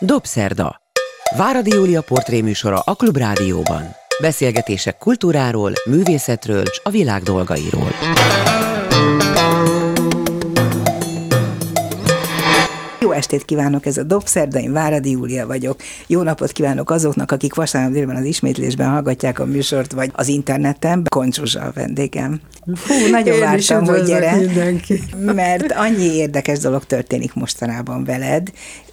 Dobszerda. Váradi Júlia portréműsora a Klubrádióban. Beszélgetések kultúráról, művészetről és a világ dolgairól. Jó estét kívánok, ez a Dobszerda, én Váradi Júlia vagyok. Jó napot kívánok azoknak, akik vasárnap délben az ismétlésben hallgatják a műsort, vagy az interneten. Koncsuzsa a vendégem. Hú, nagyon Én vártam, hogy gyere, mindenki. mert annyi érdekes dolog történik mostanában veled,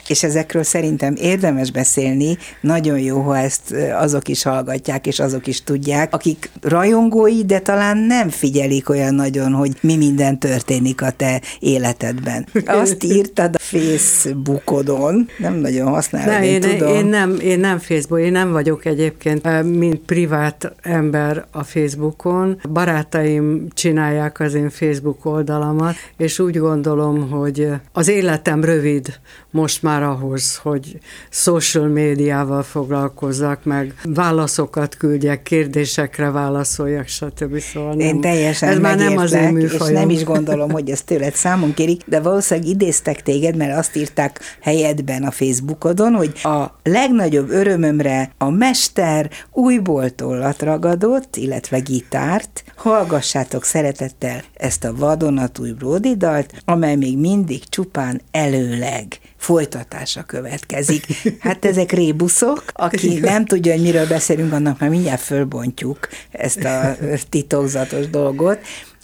és ezekről szerintem érdemes beszélni. Nagyon jó, ha ezt azok is hallgatják, és azok is tudják, akik rajongói, de talán nem figyelik olyan nagyon, hogy mi minden történik a te életedben. Azt írtad a Facebookodon, nem nagyon használod, Nem, én, én, tudom. én, nem, én nem Facebook, én nem vagyok egyébként, mint privát ember a Facebookon. Barátaim csinálják az én Facebook oldalamat, és úgy gondolom, hogy az életem rövid most már ahhoz, hogy social médiával foglalkozzak, meg válaszokat küldjek, kérdésekre válaszoljak, stb. Szóval nem, Én teljesen ez már nem az én megértlek, és műfajom. nem is gondolom, hogy ezt tőled számon kérik, de valószínűleg idéztek téged, mert azt írták helyedben a Facebookodon, hogy a legnagyobb örömömre a mester újból tollat ragadott, illetve gitárt, hallgassátok szeretettel ezt a vadonatúj Brody dalt, amely még mindig csupán előleg folytatása következik. Hát ezek rébuszok, aki nem tudja, hogy miről beszélünk, annak már mindjárt fölbontjuk ezt a titokzatos dolgot.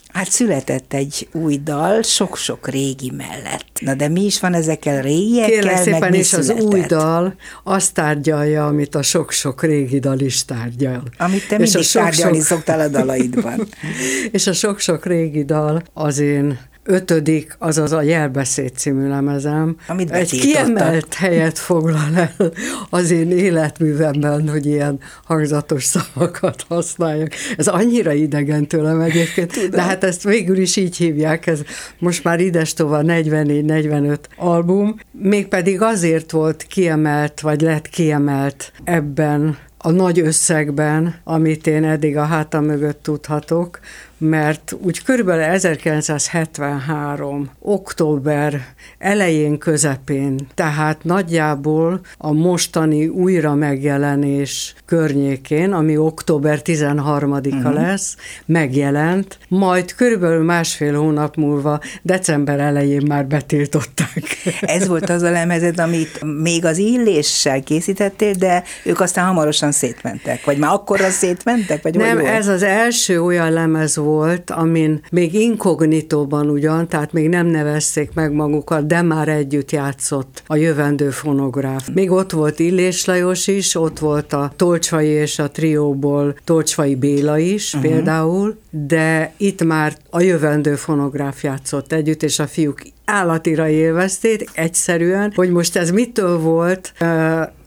Hát született egy új dal, sok-sok régi mellett. Na de mi is van ezekkel régiekkel, Kérlek meg szépen, mi és az új dal azt tárgyalja, amit a sok-sok régi dal is tárgyal. Amit te És a mindig sok-sok- tárgyalni szoktál a dalaidban. és a sok-sok régi dal az én ötödik, azaz a Jelbeszéd című lemezem. Amit Egy kiemelt helyet foglal el az én életművemben, hogy ilyen hangzatos szavakat használjak. Ez annyira idegen tőlem egyébként, Tudom. de hát ezt végül is így hívják, ez most már ides tovább 44-45 album, mégpedig azért volt kiemelt, vagy lett kiemelt ebben a nagy összegben, amit én eddig a hátam mögött tudhatok, mert úgy körülbelül 1973. október elején, közepén, tehát nagyjából a mostani újra megjelenés környékén, ami október 13-a uh-huh. lesz, megjelent, majd körülbelül másfél hónap múlva, december elején már betiltották. Ez volt az a lemezed, amit még az illéssel készítettél, de ők aztán hamarosan szétmentek. Vagy már akkor az szétmentek? Vagy Nem, ez az első olyan lemez volt, amin még inkognitóban ugyan, tehát még nem nevezték meg magukat, de már együtt játszott a jövendő fonográf. Még ott volt Illés Lajos is, ott volt a Tolcsvai és a trióból Tolcsvai Béla is uh-huh. például, de itt már a jövendő fonográf játszott együtt, és a fiúk állatira élvezték egyszerűen, hogy most ez mitől volt,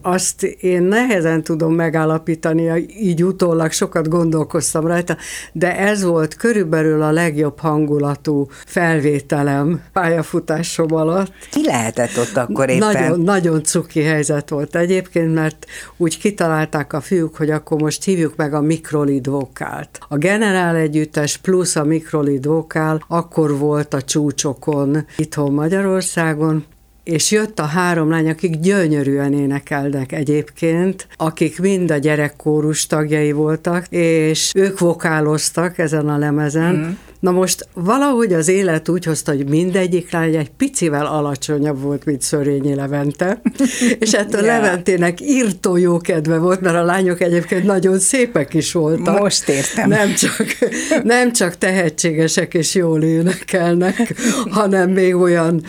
azt én nehezen tudom megállapítani, így utólag sokat gondolkoztam rajta, de ez volt körülbelül a legjobb hangulatú felvételem pályafutásom alatt. Ki lehetett ott akkor éppen? Nagyon, nagyon cuki helyzet volt egyébként, mert úgy kitalálták a fiúk, hogy akkor most hívjuk meg a mikrolid vokált. A generál együttes plusz a mikrolid vokál akkor volt a csúcsokon itthon Magyarországon, és jött a három lány, akik gyönyörűen énekelnek egyébként, akik mind a gyerekkórus tagjai voltak, és ők vokáloztak ezen a lemezen. Mm. Na most valahogy az élet úgy hozta, hogy mindegyik lány egy picivel alacsonyabb volt, mint Szörényi Levente, és ettől Ja. Leventének írtó jó kedve volt, mert a lányok egyébként nagyon szépek is voltak. Most értem. Nem csak, nem csak tehetségesek és jól énekelnek, hanem még olyan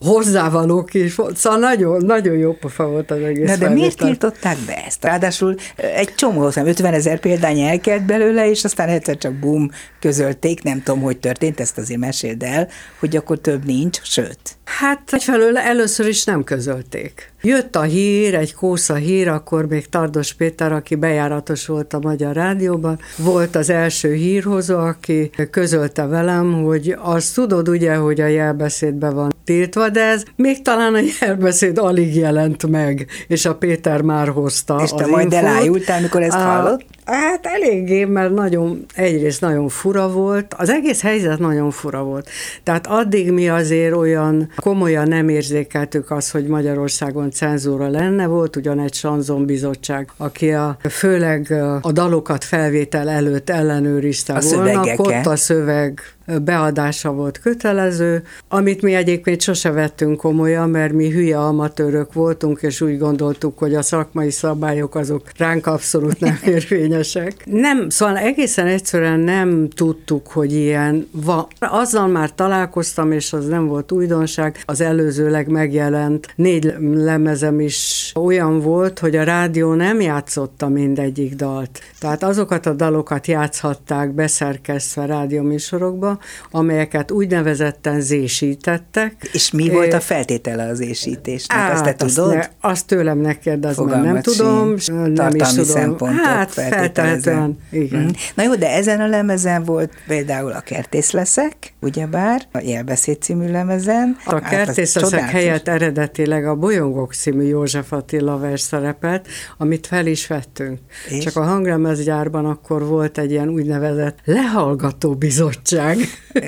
hozzávalók is volt. Szóval nagyon, nagyon jó pofa volt az egész Na de miért tiltották be ezt? Ráadásul egy csomó, hiszem 50 ezer példány elkelt belőle, és aztán egyszer csak bum, közölték, nem tudom, hogy történt, ezt azért meséld el, hogy akkor több nincs, sőt. Hát egyfelől először is nem közölték. Jött a hír, egy kósza hír, akkor még Tardos Péter, aki bejáratos volt a Magyar Rádióban, volt az első hírhozó, aki közölte velem, hogy azt tudod ugye, hogy a jelbeszédben van tiltva, de ez még talán a jelbeszéd alig jelent meg, és a Péter már hozta És te majd infót. elájultál, mikor ezt hallott? Hát eléggé, mert nagyon, egyrészt nagyon fura volt, az egész helyzet nagyon fura volt. Tehát addig mi azért olyan komolyan nem érzékeltük azt, hogy Magyarországon cenzúra lenne, volt ugyan egy sanzonbizottság, aki a, főleg a dalokat felvétel előtt ellenőrizte A volna, ott a szöveg beadása volt kötelező, amit mi egyébként sose vettünk komolyan, mert mi hülye amatőrök voltunk, és úgy gondoltuk, hogy a szakmai szabályok azok ránk abszolút nem érvényesek. Nem, szóval egészen egyszerűen nem tudtuk, hogy ilyen van. Azzal már találkoztam, és az nem volt újdonság, az előzőleg megjelent négy lemezem is olyan volt, hogy a rádió nem játszotta mindegyik dalt. Tehát azokat a dalokat játszhatták beszerkesztve rádióműsorokba, amelyeket úgynevezetten zésítettek. És mi volt a feltétele az ésítésnek? Azt te Hát, tudod? ne, azt tőlem ne kérdezz, mert nem tudom, sincs. nem is Tartalmi tudom. szempontok Hát feltételezem. feltehetően, igen. Mhm. Na jó, de ezen a lemezen volt például a Kertész leszek, ugyebár, a Jelbeszéd című lemezen. A Hát az kertészeszek csodálatos. helyett eredetileg a Bolyongok című József Attila vers szerepelt, amit fel is vettünk. És? Csak a hanglemezgyárban akkor volt egy ilyen úgynevezett lehallgató bizottság.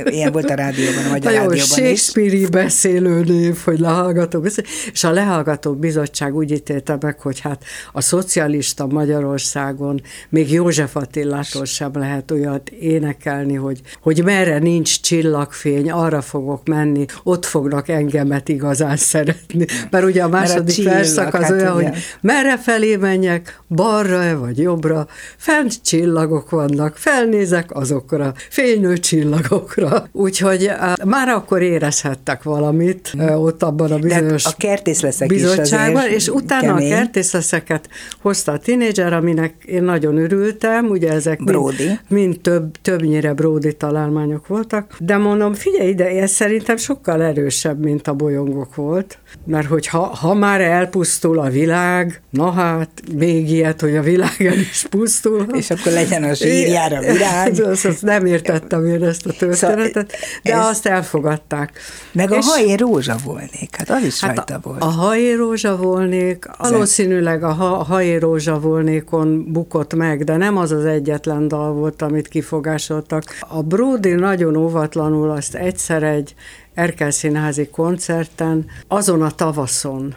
Ilyen volt a rádióban, a Magyar Nagyon Rádióban is. Shakespeare-i beszélőnév, hogy lehallgató és a lehallgató bizottság úgy ítélte meg, hogy hát a szocialista Magyarországon még József Attilától sem lehet olyat énekelni, hogy, hogy merre nincs csillagfény, arra fogok menni, ott fognak engemet igazán szeretni. Mert ugye a második csillag, verszak az hát olyan, igen. hogy merre felé menjek, balra-e vagy jobbra, fent csillagok vannak, felnézek azokra, fénylő csillagokra. Úgyhogy már akkor érezhettek valamit uh, ott abban a De hát bizonyos a kertész leszek is bizottságban, és utána kemény. a kertészeszeket hozta a tinédzser, aminek én nagyon örültem, ugye ezek mind, Brody. mind több, többnyire Brody találmányok voltak, de mondom, figyelj ide, ez szerintem sokkal erősebb, mint a bolyongok volt, mert hogy ha, ha már elpusztul a világ, na hát, még ilyet, hogy a világ el is pusztul. És akkor legyen a zsírjára virág. Azt, azt nem értettem én ezt a történetet, de ez- azt elfogadták. Meg a És- hajé rózsa volnék, hát az is Hát rajta a, volt. a hajé rózsa volnék, valószínűleg a ha, hajé rózsa volnékon bukott meg, de nem az az egyetlen dal volt, amit kifogásoltak. A Brody nagyon óvatlanul azt egyszer egy Erkel Színházi koncerten, azon a tavaszon,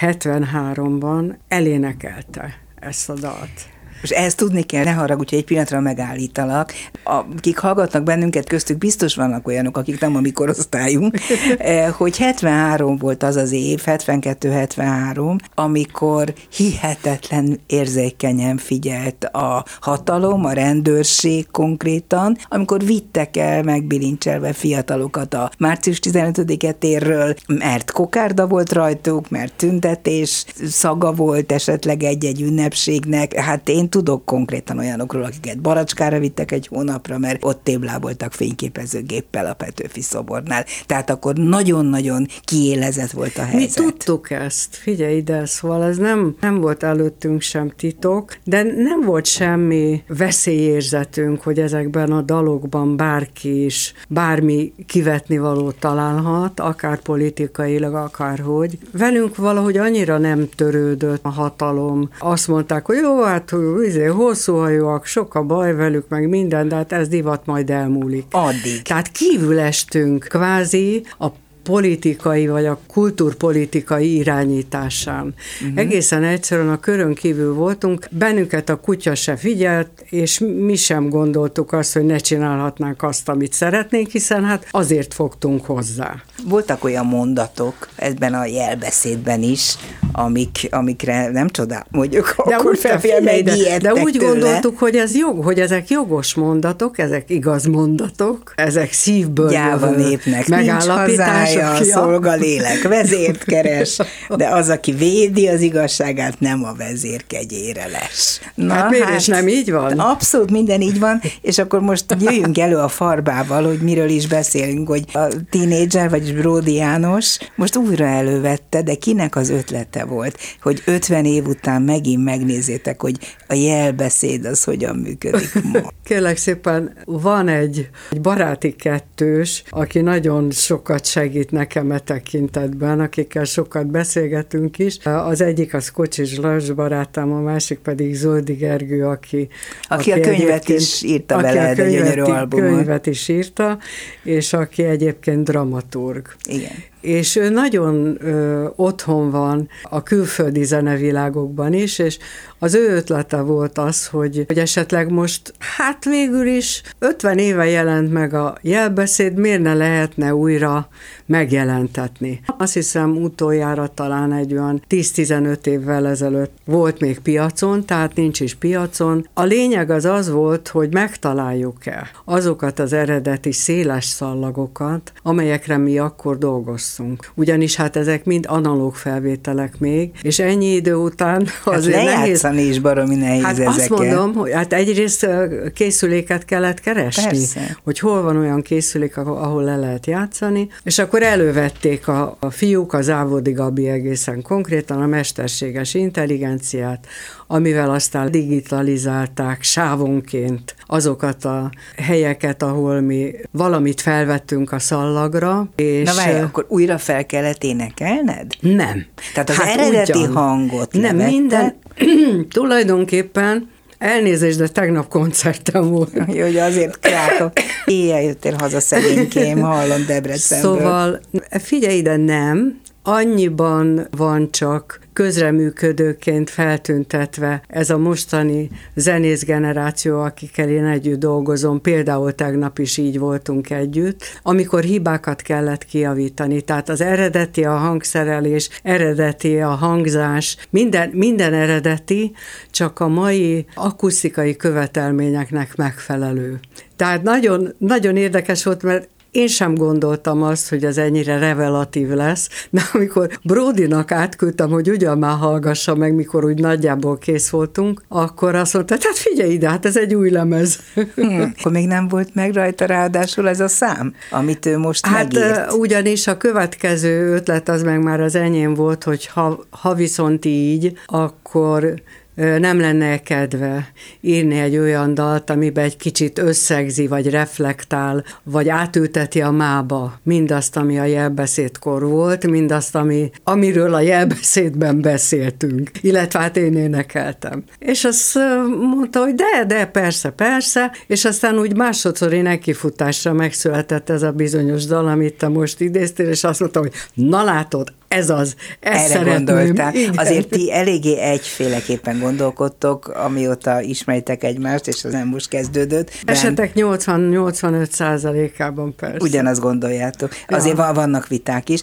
73-ban elénekelte ezt a dalt. Most ezt tudni kell, ne haragudj, egy pillanatra megállítalak. Akik hallgatnak bennünket, köztük biztos vannak olyanok, akik nem a mi korosztályunk, eh, hogy 73 volt az az év, 72-73, amikor hihetetlen érzékenyen figyelt a hatalom, a rendőrség konkrétan, amikor vittek el megbilincselve fiatalokat a március 15-e térről, mert kokárda volt rajtuk, mert tüntetés szaga volt esetleg egy-egy ünnepségnek. Hát én tudok konkrétan olyanokról, akiket Baracskára vittek egy hónapra, mert ott tébláboltak fényképezőgéppel a Petőfi szobornál. Tehát akkor nagyon-nagyon kiélezett volt a Mi helyzet. tudtuk ezt, figyelj ide, szóval ez nem, nem volt előttünk sem titok, de nem volt semmi veszélyérzetünk, hogy ezekben a dalokban bárki is bármi kivetni valót találhat, akár politikailag, akárhogy. Velünk valahogy annyira nem törődött a hatalom. Azt mondták, hogy jó, hát izé, hosszú hajóak, sok a baj velük, meg minden, de hát ez divat majd elmúlik. Addig. Tehát kívül estünk kvázi a politikai vagy a kultúrpolitikai irányításán. Uh-huh. Egészen egyszerűen a körön kívül voltunk, bennünket a kutya se figyelt, és mi sem gondoltuk azt, hogy ne csinálhatnánk azt, amit szeretnénk, hiszen hát azért fogtunk hozzá. Voltak olyan mondatok ebben a jelbeszédben is, amik, amikre nem csodál, mondjuk akkor úgy felfél figyelj, de, de úgy tőle. gondoltuk, hogy ez jog, hogy ezek jogos mondatok, ezek igaz mondatok, ezek szívből Gyáva népnek megállapítások. Hazája, Ja. szolga lélek, vezért keres, de az, aki védi az igazságát, nem a vezér kegyére les. Na, Hát miért is nem így van? Abszolút minden így van, és akkor most jöjjünk elő a farbával, hogy miről is beszélünk, hogy a tínédzser, vagyis Bródi János most újra elővette, de kinek az ötlete volt, hogy 50 év után megint megnézzétek, hogy a jelbeszéd az hogyan működik ma. Kérlek szépen, van egy, egy baráti kettős, aki nagyon sokat segít nekem e tekintetben, akikkel sokat beszélgetünk is. Az egyik az Kocsis Lajos barátom, a másik pedig Zoldi Gergő, aki... Aki, aki a könyvet is írta aki bele, a könyvet, gyönyörű albumot. könyvet is írta, és aki egyébként dramaturg. Igen és ő nagyon ö, otthon van a külföldi zenevilágokban is, és az ő ötlete volt az, hogy, hogy esetleg most, hát végül is 50 éve jelent meg a jelbeszéd, miért ne lehetne újra megjelentetni. Azt hiszem utoljára talán egy olyan 10-15 évvel ezelőtt volt még piacon, tehát nincs is piacon. A lényeg az az volt, hogy megtaláljuk-e azokat az eredeti széles szallagokat, amelyekre mi akkor dolgoztunk. Ugyanis hát ezek mind analóg felvételek még, és ennyi idő után hát azért nehéz. is baromi nehéz hát ezeket. azt mondom, hogy hát egyrészt készüléket kellett keresni, Persze. hogy hol van olyan készülék, ahol le lehet játszani, és akkor elővették a, a fiúk, az Ávodi Gabi egészen konkrétan a mesterséges intelligenciát, amivel aztán digitalizálták sávonként azokat a helyeket, ahol mi valamit felvettünk a szallagra. És Na várj, akkor újra fel kellett énekelned? Nem. Tehát az hát eredeti ugyan. hangot Nem, levette. minden, tulajdonképpen Elnézést, de tegnap koncertem volt. Jó, hogy azért krákok. Éjjel jöttél haza szegénykém, hallom Debrecenből. Szóval figyelj ide, nem, annyiban van csak közreműködőként feltüntetve ez a mostani zenész generáció, akikkel én együtt dolgozom, például tegnap is így voltunk együtt, amikor hibákat kellett kiavítani. Tehát az eredeti a hangszerelés, eredeti a hangzás, minden, minden eredeti, csak a mai akusztikai követelményeknek megfelelő. Tehát nagyon, nagyon érdekes volt, mert én sem gondoltam azt, hogy ez ennyire revelatív lesz, de amikor Brodinak átküldtem, hogy ugyan már hallgassa meg, mikor úgy nagyjából kész voltunk, akkor azt mondta, hát figyelj ide, hát ez egy új lemez. Hmm, akkor még nem volt meg rajta ráadásul ez a szám, amit ő most hát, megírt. ugyanis a következő ötlet az meg már az enyém volt, hogy ha, ha viszont így, akkor nem lenne kedve írni egy olyan dalt, amiben egy kicsit összegzi, vagy reflektál, vagy átülteti a mába mindazt, ami a jelbeszédkor volt, mindazt, ami, amiről a jelbeszédben beszéltünk, illetve hát én énekeltem. És azt mondta, hogy de, de, persze, persze, és aztán úgy másodszori nekifutásra megszületett ez a bizonyos dal, amit te most idéztél, és azt mondta, hogy na látod, ez az, ezt Erre gondoltál. Azért ti eléggé egyféleképpen gondolkodtok, amióta ismeritek egymást, és az nem most kezdődött. Esetek 80-85 százalékában persze. Ugyanazt gondoljátok. Azért ja. vannak viták is.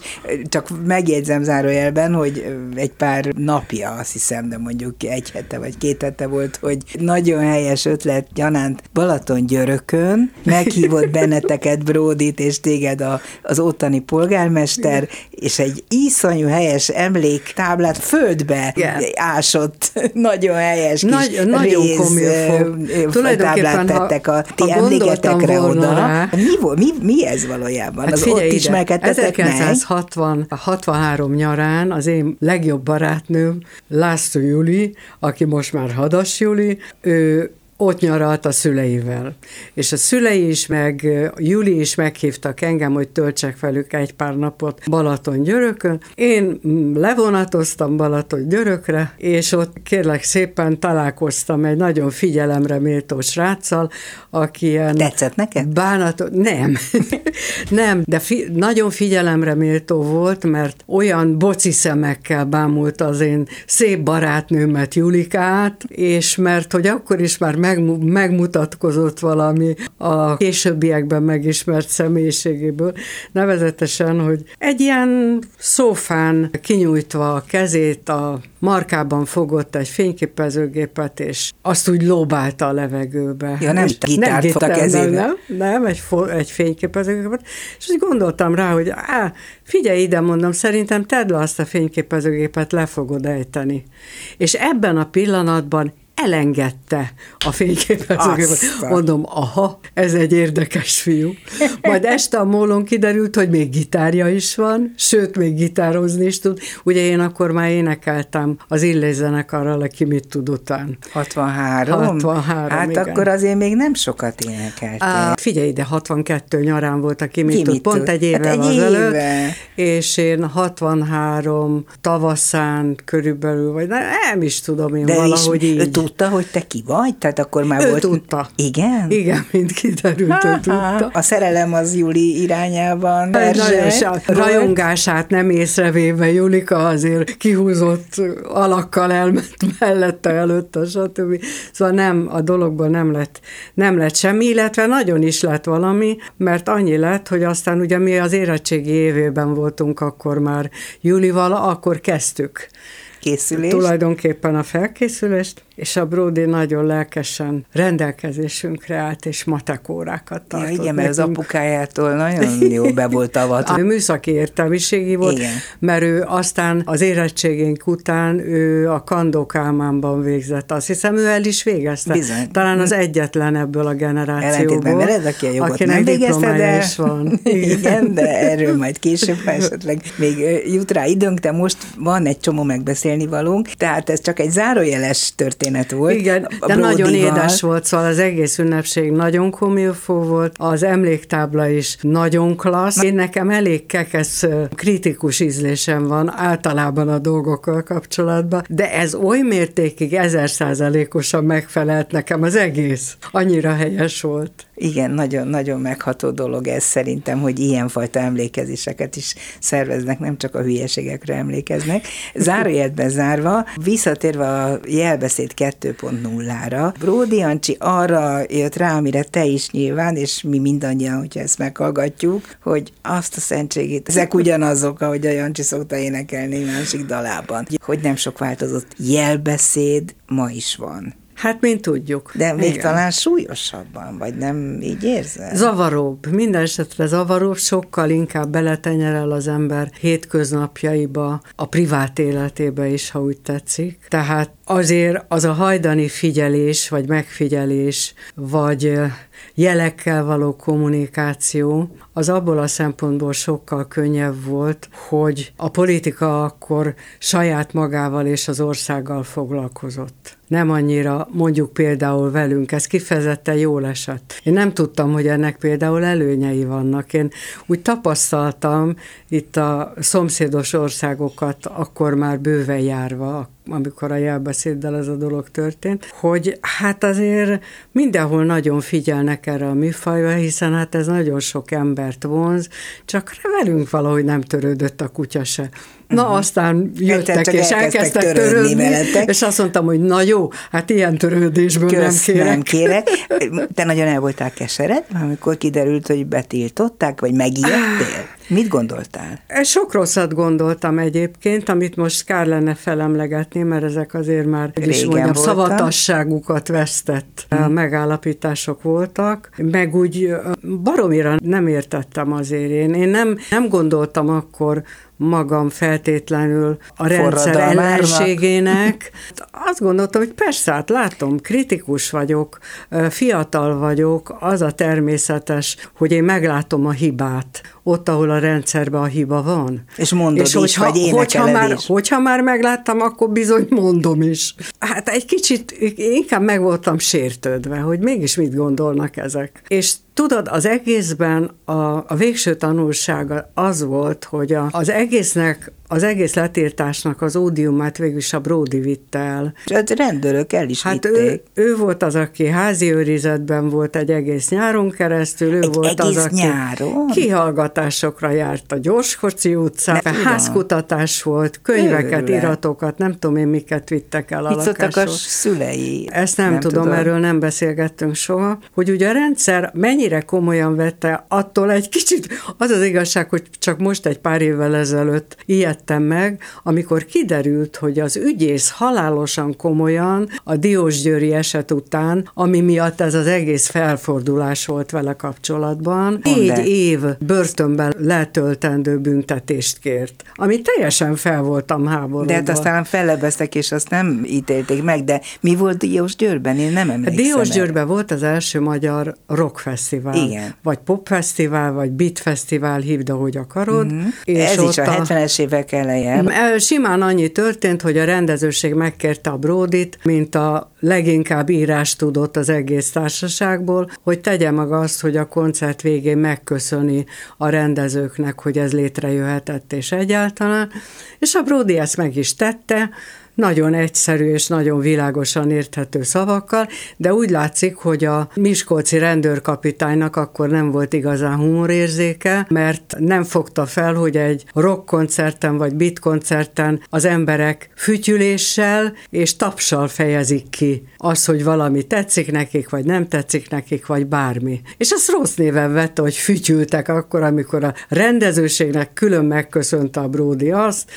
Csak megjegyzem zárójelben, hogy egy pár napja, azt hiszem, de mondjuk egy hete vagy két hete volt, hogy nagyon helyes ötlet gyanánt Balaton Györökön, meghívott benneteket, Bródit és téged a, az ottani polgármester, és egy íz iszonyú helyes emléktáblát földbe yeah. ásott, nagyon helyes kis Nagy, nagyon rész, komoly Tulajdonképpen, tettek a ti emléketekre oda. Rá, mi, mi, mi ez valójában? Hát az ott ide, ismerkedtetek 1960, 63 nyarán az én legjobb barátnőm, László Juli, aki most már Hadas Juli, ő ott nyaralt a szüleivel. És a szülei is, meg Juli is meghívtak engem, hogy töltsek velük egy pár napot Balaton györökön. Én levonatoztam Balaton györökre, és ott kérlek szépen találkoztam egy nagyon figyelemre méltó sráccal, aki ilyen... Tetszett neked? Bánatot, nem. nem, de fi, nagyon figyelemre méltó volt, mert olyan boci szemekkel bámult az én szép barátnőmet, Julikát, és mert hogy akkor is már meg, megmutatkozott valami a későbbiekben megismert személyiségéből, nevezetesen, hogy egy ilyen szófán kinyújtva a kezét a markában fogott egy fényképezőgépet, és azt úgy lóbálta a levegőbe. Ja, nem és gitárt nem, fogta kezébe. Nem, nem, egy, egy fényképezőgépet, és úgy gondoltam rá, hogy á, figyelj ide, mondom, szerintem tedd le azt a fényképezőgépet, le fogod ejteni. És ebben a pillanatban elengedte a fényképezőgépet. Aztán. Mondom, aha, ez egy érdekes fiú. Majd este a mólon kiderült, hogy még gitárja is van, sőt, még gitározni is tud. Ugye én akkor már énekeltem az Illés zenekarral, aki mit tud után. 63? 63, Hát igen. akkor azért még nem sokat énekeltél. Á, figyelj ide, 62 nyarán volt a Ki Kimi tud, mit pont tud? egy évvel Hát egy éve. és én 63 tavaszán körülbelül, vagy nem, nem is tudom én De valahogy is, így. Tudta, hogy te ki vagy? Tehát akkor már Ő volt... tudta. Igen? Igen, mint kiderült, ő tudta. A szerelem az Juli irányában. Nagyon rajongását nem észrevéve Julika azért kihúzott alakkal elment mellette, előtte, stb. Szóval nem, a dologban nem lett, nem lett semmi, illetve nagyon is lett valami, mert annyi lett, hogy aztán ugye mi az érettségi évében voltunk akkor már Julival, akkor kezdtük Készülés. tulajdonképpen a felkészülést, és a Brody nagyon lelkesen rendelkezésünkre állt, és matek órákat Ja, tartott igen, mert az apukájától nagyon jól be volt avatva. Ő műszaki értelmiségi volt, Igen. mert ő aztán az érettségénk után ő a Kandó Kálmánban végzett. Azt hiszem, ő el is végezte. Bizony. Talán az egyetlen ebből a generációból. Veled, aki a jogot akinek nem végezte, de... is van. Igen, de erről majd később, ha esetleg még jut rá időnk, de most van egy csomó megbeszélni valónk, tehát ez csak egy zárójeles történet volt. Igen, de nagyon édes volt, szóval az egész ünnepség nagyon komilfó volt, az emléktábla is nagyon klassz. Én nekem elég kekesz kritikus ízlésem van általában a dolgokkal kapcsolatban, de ez oly mértékig ezer százalékosan megfelelt nekem az egész. Annyira helyes volt. Igen, nagyon-nagyon megható dolog ez szerintem, hogy ilyenfajta emlékezéseket is szerveznek, nem csak a hülyeségekre emlékeznek. Zárójelben zárva, visszatérve a jelbeszéd 2.0-ra, Bródi Ancsi arra jött rá, amire te is nyilván, és mi mindannyian, hogyha ezt meghallgatjuk, hogy azt a szentségét, ezek ugyanazok, ahogy a Jancsi szokta énekelni másik dalában, hogy nem sok változott. Jelbeszéd ma is van. Hát, mint tudjuk. De még Igen. talán súlyosabban, vagy nem így érzed? Zavaróbb, minden esetre zavaróbb, sokkal inkább beletenyerel az ember hétköznapjaiba, a privát életébe is, ha úgy tetszik. Tehát azért az a hajdani figyelés, vagy megfigyelés, vagy jelekkel való kommunikáció, az abból a szempontból sokkal könnyebb volt, hogy a politika akkor saját magával és az országgal foglalkozott. Nem annyira mondjuk például velünk, ez kifejezetten jól esett. Én nem tudtam, hogy ennek például előnyei vannak. Én úgy tapasztaltam itt a szomszédos országokat akkor már bőven járva, amikor a jelbeszéddel ez a dolog történt, hogy hát azért mindenhol nagyon figyelnek erre a műfajra, hiszen hát ez nagyon sok embert vonz, csak velünk valahogy nem törődött a kutya se. Na, uh-huh. aztán jöttek csak és elkezdtek törődni törődni, veletek. és azt mondtam, hogy na jó, hát ilyen törődésből nem Kösz, kérek. nem kérek. Te nagyon el voltál keseredve, amikor kiderült, hogy betiltották, vagy megijedtél? Mit gondoltál? Sok rosszat gondoltam egyébként, amit most kár lenne felemlegetni, mert ezek azért már, is mondjam, szavatasságukat vesztett hmm. megállapítások voltak, meg úgy baromira nem értettem azért én. Én nem, nem gondoltam akkor magam feltétlenül a rendszer ellenségének. Azt gondoltam, hogy persze, hát látom, kritikus vagyok, fiatal vagyok, az a természetes, hogy én meglátom a hibát, ott, ahol a rendszerben a hiba van. És mondod is, hogyha, vagy hogyha már, is. hogyha már megláttam, akkor bizony mondom is. Hát egy kicsit inkább meg voltam sértődve, hogy mégis mit gondolnak ezek. És tudod, az egészben a, a végső tanulsága az volt, hogy a, az egésznek, az egész letiltásnak az ódiumát végül is a Brody vitte el. A rendőrök el is Hát vitték. ő, ő volt az, aki házi őrizetben volt egy egész nyáron keresztül, ő Egy volt az, egész aki nyáron? kihallgatásokra járt a Gyorskocsi utcán, Ne, tudom. házkutatás volt, könyveket, Őrület. iratokat, nem tudom én miket vittek el a Mit a szülei? Ezt nem, nem tudom, tudod. erről nem beszélgettünk soha, hogy ugye a rendszer mennyire ennyire komolyan vette, attól egy kicsit, az az igazság, hogy csak most egy pár évvel ezelőtt ijedtem meg, amikor kiderült, hogy az ügyész halálosan komolyan a Diósgyőri eset után, ami miatt ez az egész felfordulás volt vele kapcsolatban, négy év börtönben letöltendő büntetést kért, ami teljesen fel voltam háborodva. De hát aztán fellebeztek, és azt nem ítélték meg, de mi volt Diósgyőrben? Én nem emlékszem. Diósgyőrben volt az első magyar rockfesztivál. Igen. Vagy popfesztivál, vagy beatfesztivál, hívd, ahogy akarod. Mm-hmm. És Ez is a 70-es évek eleje. Simán annyi történt, hogy a rendezőség megkérte a Bródit, mint a leginkább írás tudott az egész társaságból, hogy tegye meg azt, hogy a koncert végén megköszöni a rendezőknek, hogy ez létrejöhetett és egyáltalán, és a Brody ezt meg is tette, nagyon egyszerű és nagyon világosan érthető szavakkal, de úgy látszik, hogy a Miskolci rendőrkapitánynak akkor nem volt igazán humorérzéke, mert nem fogta fel, hogy egy rockkoncerten vagy beatkoncerten az emberek fütyüléssel és tapsal fejezik ki az, hogy valami tetszik nekik, vagy nem tetszik nekik, vagy bármi. És azt rossz néven vette, hogy fütyültek akkor, amikor a rendezőségnek külön megköszönte a Bródi azt,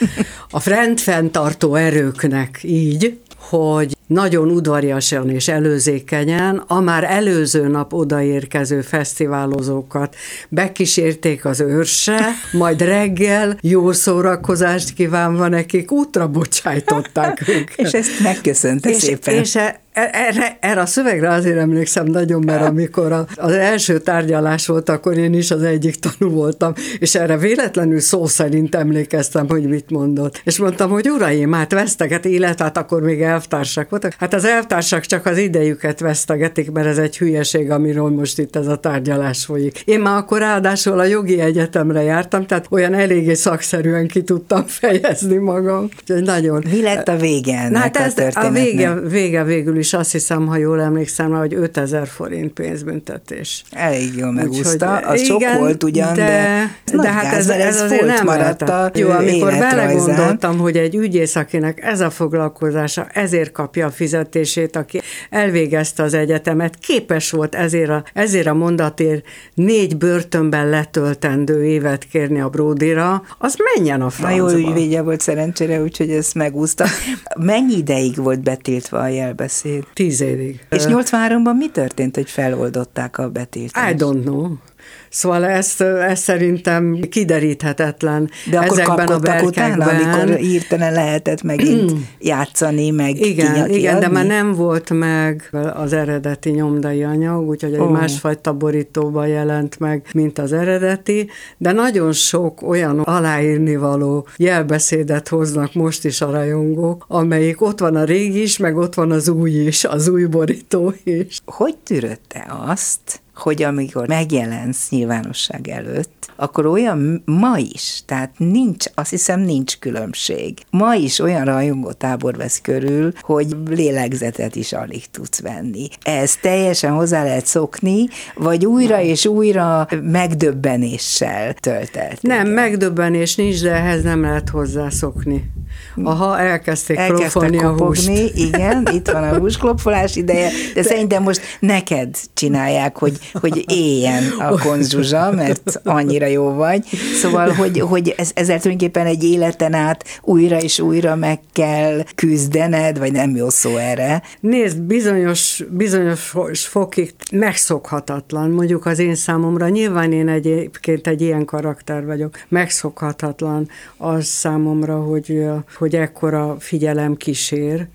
a rendfenntartó erők népnek így, hogy nagyon udvariasan és előzékenyen a már előző nap odaérkező fesztiválozókat bekísérték az őrse, majd reggel jó szórakozást kívánva nekik útra bocsájtották őket. és ezt megköszönte és, szépen. És E, erre, erre a szövegre azért emlékszem nagyon, mert amikor az első tárgyalás volt, akkor én is az egyik tanú voltam, és erre véletlenül szó szerint emlékeztem, hogy mit mondott. És mondtam, hogy uraim, hát veszteget élet, hát akkor még elvtársak voltak. Hát az elvtársak csak az idejüket vesztegetik, mert ez egy hülyeség, amiről most itt ez a tárgyalás folyik. Én már akkor ráadásul a jogi egyetemre jártam, tehát olyan eléggé szakszerűen ki tudtam fejezni magam. Úgyhogy nagyon. Mi lett a vége Na, hát ez a, a vége, vége végül is azt hiszem, ha jól emlékszem, hogy 5000 forint pénzbüntetés. Elég jól megúszta, az igen, sok volt ugyan, de, de, de hát ez, ez, ez azért nem maradt a Jó, amikor belegondoltam, hogy egy ügyész, akinek ez a foglalkozása, ezért kapja a fizetését, aki elvégezte az egyetemet, képes volt ezért a, ezért a mondatért négy börtönben letöltendő évet kérni a Bródira, az menjen a francba. Na jó ügyvédje volt szerencsére, úgyhogy ezt megúszta. Mennyi ideig volt betiltva a jelbeszéd? Tíz évig. És 83-ban mi történt, hogy feloldották a betiltást? I don't know. Szóval ez, ez szerintem kideríthetetlen De akkor ezekben a berkekben. utána, amikor hirtelen lehetett megint játszani, meg Igen, igen de már nem volt meg az eredeti nyomdai anyag, úgyhogy egy oh. másfajta borítóban jelent meg, mint az eredeti, de nagyon sok olyan aláírni való jelbeszédet hoznak most is a rajongók, amelyik ott van a régi is, meg ott van az új is, az új borító is. Hogy tűrötte azt, hogy amikor megjelensz nyilvánosság előtt, akkor olyan ma is, tehát nincs, azt hiszem nincs különbség. Ma is olyan rajongó tábor vesz körül, hogy lélegzetet is alig tudsz venni. Ez teljesen hozzá lehet szokni, vagy újra és újra megdöbbenéssel töltelt. Nem, megdöbbenés nincs, de ehhez nem lehet hozzászokni. Aha, elkezdték klopfolni a húst. Igen, itt van a húsklopfolás ideje, de szerintem most neked csinálják, hogy, hogy éljen a konzsuzsa, mert annyira jó vagy. Szóval, hogy, hogy ez, ezzel tulajdonképpen egy életen át újra és újra meg kell küzdened, vagy nem jó szó erre. Nézd, bizonyos, bizonyos fokig megszokhatatlan, mondjuk az én számomra, nyilván én egyébként egy ilyen karakter vagyok, megszokhatatlan az számomra, hogy hogy ekkora figyelem kísér,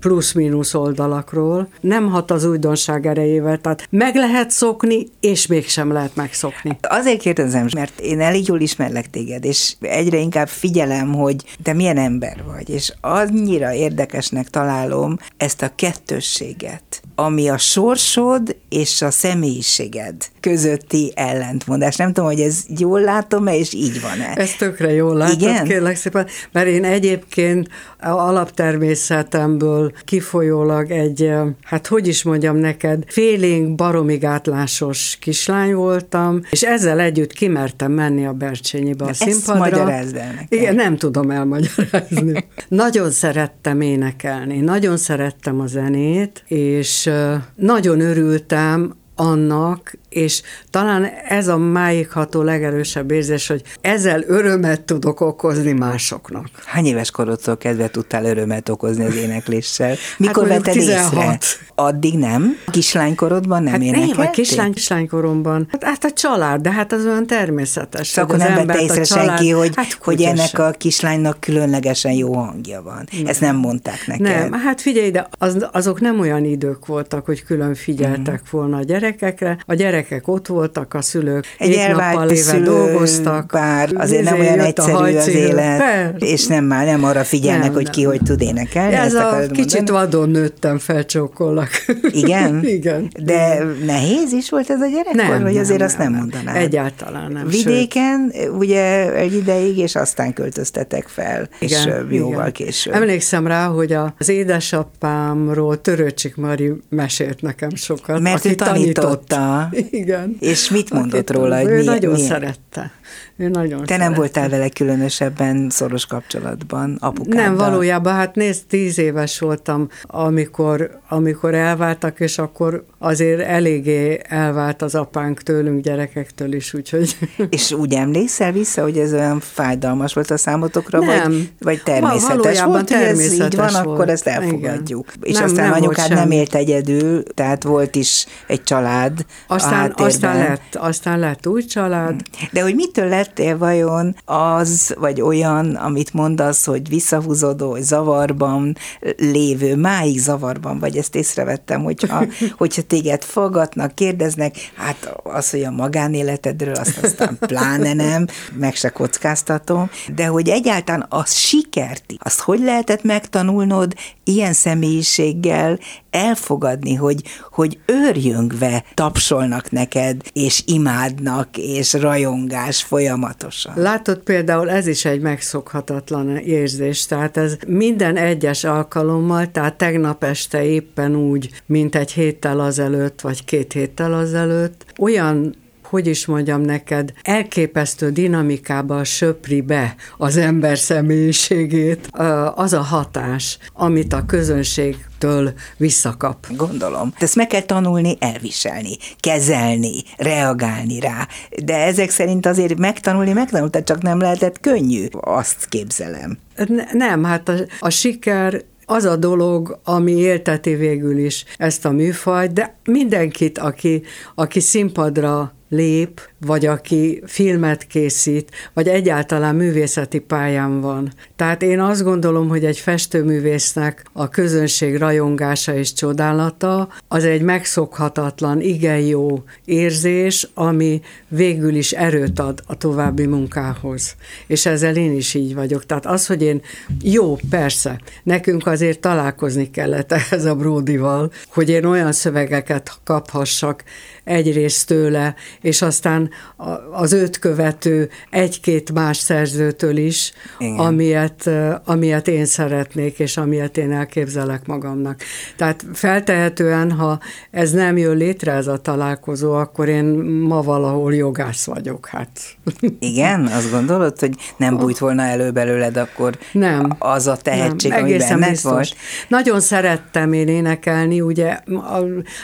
plusz-mínusz oldalakról. Nem hat az újdonság erejével, tehát meg lehet szokni, és mégsem lehet megszokni. Azért kérdezem, mert én elég jól ismerlek téged, és egyre inkább figyelem, hogy te milyen ember vagy, és annyira érdekesnek találom ezt a kettősséget, ami a sorsod és a személyiséged közötti ellentmondás. Nem tudom, hogy ez jól látom-e, és így van-e. Ez tökre jól látod, Igen? kérlek szépen, mert én egyébként alaptermészetemből kifolyólag egy, hát hogy is mondjam neked, félénk baromig átlásos kislány voltam, és ezzel együtt kimertem menni a Bercsényibe a Ezt színpadra. magyarázd el nekem. Igen, nem tudom elmagyarázni. nagyon szerettem énekelni, nagyon szerettem a zenét, és nagyon örültem annak, és talán ez a máigható legerősebb érzés, hogy ezzel örömet tudok okozni másoknak. Hány éves korodtól kezdve tudtál örömet okozni az énekléssel? Mikor hát vetted 16. észre? Addig nem? Kislánykorodban nem hát énekeltél? Nem, a kislány, kislánykoromban. Hát, hát a család, de hát az olyan természetes. Szóval akkor nem vette észre senki, hogy, hát, hogy ennek a kislánynak különlegesen jó hangja van. Nem. Ezt nem mondták neked. Nem, hát figyelj, de az, azok nem olyan idők voltak, hogy külön figyeltek mm. volna a gyerekekre. A gyerekek ott voltak, a szülők egy nappal éve dolgoztak. Bár azért nem olyan egyszerű az élet, per. és nem már nem arra figyelnek, nem, hogy ki nem. hogy tud énekelni. Ez a kicsit mondani? vadon nőttem, felcsókollak. Igen? Igen. De nehéz is volt ez a gyerekkor, nem, vagy azért nem, azt nem, nem mondanád? Egyáltalán nem. Vidéken, sőt. ugye egy ideig, és aztán költöztetek fel, igen, és jóval igen. később. Emlékszem rá, hogy az édesapámról Törőcsik Mari mesélt nekem sokat. Mert ő tanította. Igen. És mit mondott róla? Hogy ő mi, nagyon mi? szerette. Ő nagyon Te szerette. nem voltál vele különösebben szoros kapcsolatban, apukáddal? Nem, valójában, hát nézd, tíz éves voltam, amikor, amikor elváltak, és akkor azért eléggé elvált az apánk tőlünk, gyerekektől is, úgyhogy... És úgy emlékszel vissza, hogy ez olyan fájdalmas volt a számotokra, nem. vagy, vagy természetes valójában volt, természetes hogy ez így van, volt. akkor ezt elfogadjuk. Igen. És nem, aztán nem anyukád nem élt egyedül, tehát volt is egy család aztán, a aztán lett, aztán lett új család. De hogy mitől lettél vajon az, vagy olyan, amit mondasz, hogy visszahúzódó, hogy zavarban lévő, máig zavarban vagy, ezt észrevettem, hogyha, hogyha téged fogadnak, kérdeznek, hát az, hogy a magánéletedről, azt aztán pláne nem, meg se kockáztatom, de hogy egyáltalán az sikert, azt hogy lehetett megtanulnod ilyen személyiséggel elfogadni, hogy, hogy őrjöngve tapsolnak neked, és imádnak, és rajongás folyamatosan. Látod például, ez is egy megszokhatatlan érzés, tehát ez minden egyes alkalommal, tehát tegnap este éppen úgy, mint egy héttel azelőtt, vagy két héttel azelőtt, olyan hogy is mondjam neked, elképesztő dinamikába söpri be az ember személyiségét az a hatás, amit a közönség től visszakap. Gondolom. Ezt meg kell tanulni elviselni, kezelni, reagálni rá. De ezek szerint azért megtanulni megtanultad, csak nem lehetett könnyű. Azt képzelem. Ne, nem, hát a, a siker az a dolog, ami élteti végül is ezt a műfajt, de mindenkit, aki, aki színpadra lép, vagy aki filmet készít, vagy egyáltalán művészeti pályán van. Tehát én azt gondolom, hogy egy festőművésznek a közönség rajongása és csodálata az egy megszokhatatlan, igen jó érzés, ami végül is erőt ad a további munkához. És ezzel én is így vagyok. Tehát az, hogy én jó, persze, nekünk azért találkozni kellett ehhez a Bródival, hogy én olyan szövegeket kaphassak egyrészt tőle, és aztán az őt követő egy-két más szerzőtől is, amilyet, amilyet én szeretnék, és amilyet én elképzelek magamnak. Tehát feltehetően, ha ez nem jön létre, ez a találkozó, akkor én ma valahol jogász vagyok, hát. Igen? Azt gondolod, hogy nem bújt volna elő belőled akkor nem, az a tehetség, nem, ami benned biztos. volt? Nagyon szerettem én énekelni, ugye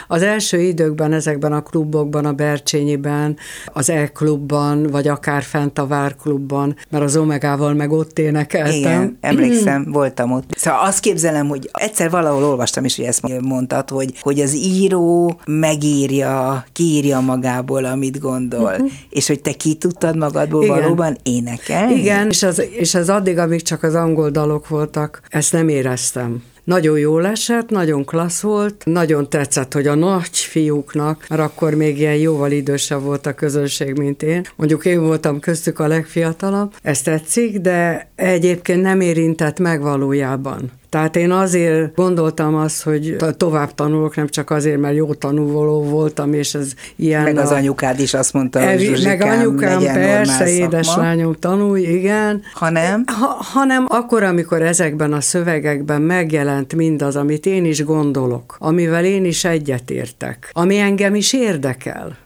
az első időkben ezekben a klubokban, a Bercsényiben, az E-klubban, vagy akár fent a Várklubban, mert az Omegával meg ott énekeltem. Igen, emlékszem, voltam ott. Szóval azt képzelem, hogy egyszer valahol olvastam is, hogy ezt mondtad, hogy, hogy az író megírja, kiírja magából, amit gondol, uh-huh. és hogy te ki tudtad magadból Igen. valóban énekelni? Igen, és az, és az addig, amíg csak az angol dalok voltak, ezt nem éreztem. Nagyon jól esett, nagyon klassz volt, nagyon tetszett, hogy a nagy fiúknak, mert akkor még ilyen jóval idősebb volt a közönség, mint én. Mondjuk én voltam köztük a legfiatalabb, ez tetszik, de egyébként nem érintett meg valójában. Tehát én azért gondoltam azt, hogy tovább tanulok, nem csak azért, mert jó tanuló voltam, és ez ilyen... Meg az a, anyukád is azt mondta, hogy Zsuzsikám, Meg anyukám, persze, édeslányom, tanulj, igen. Hanem? Ha, hanem akkor, amikor ezekben a szövegekben megjelent mindaz, amit én is gondolok, amivel én is egyetértek, ami engem is érdekel.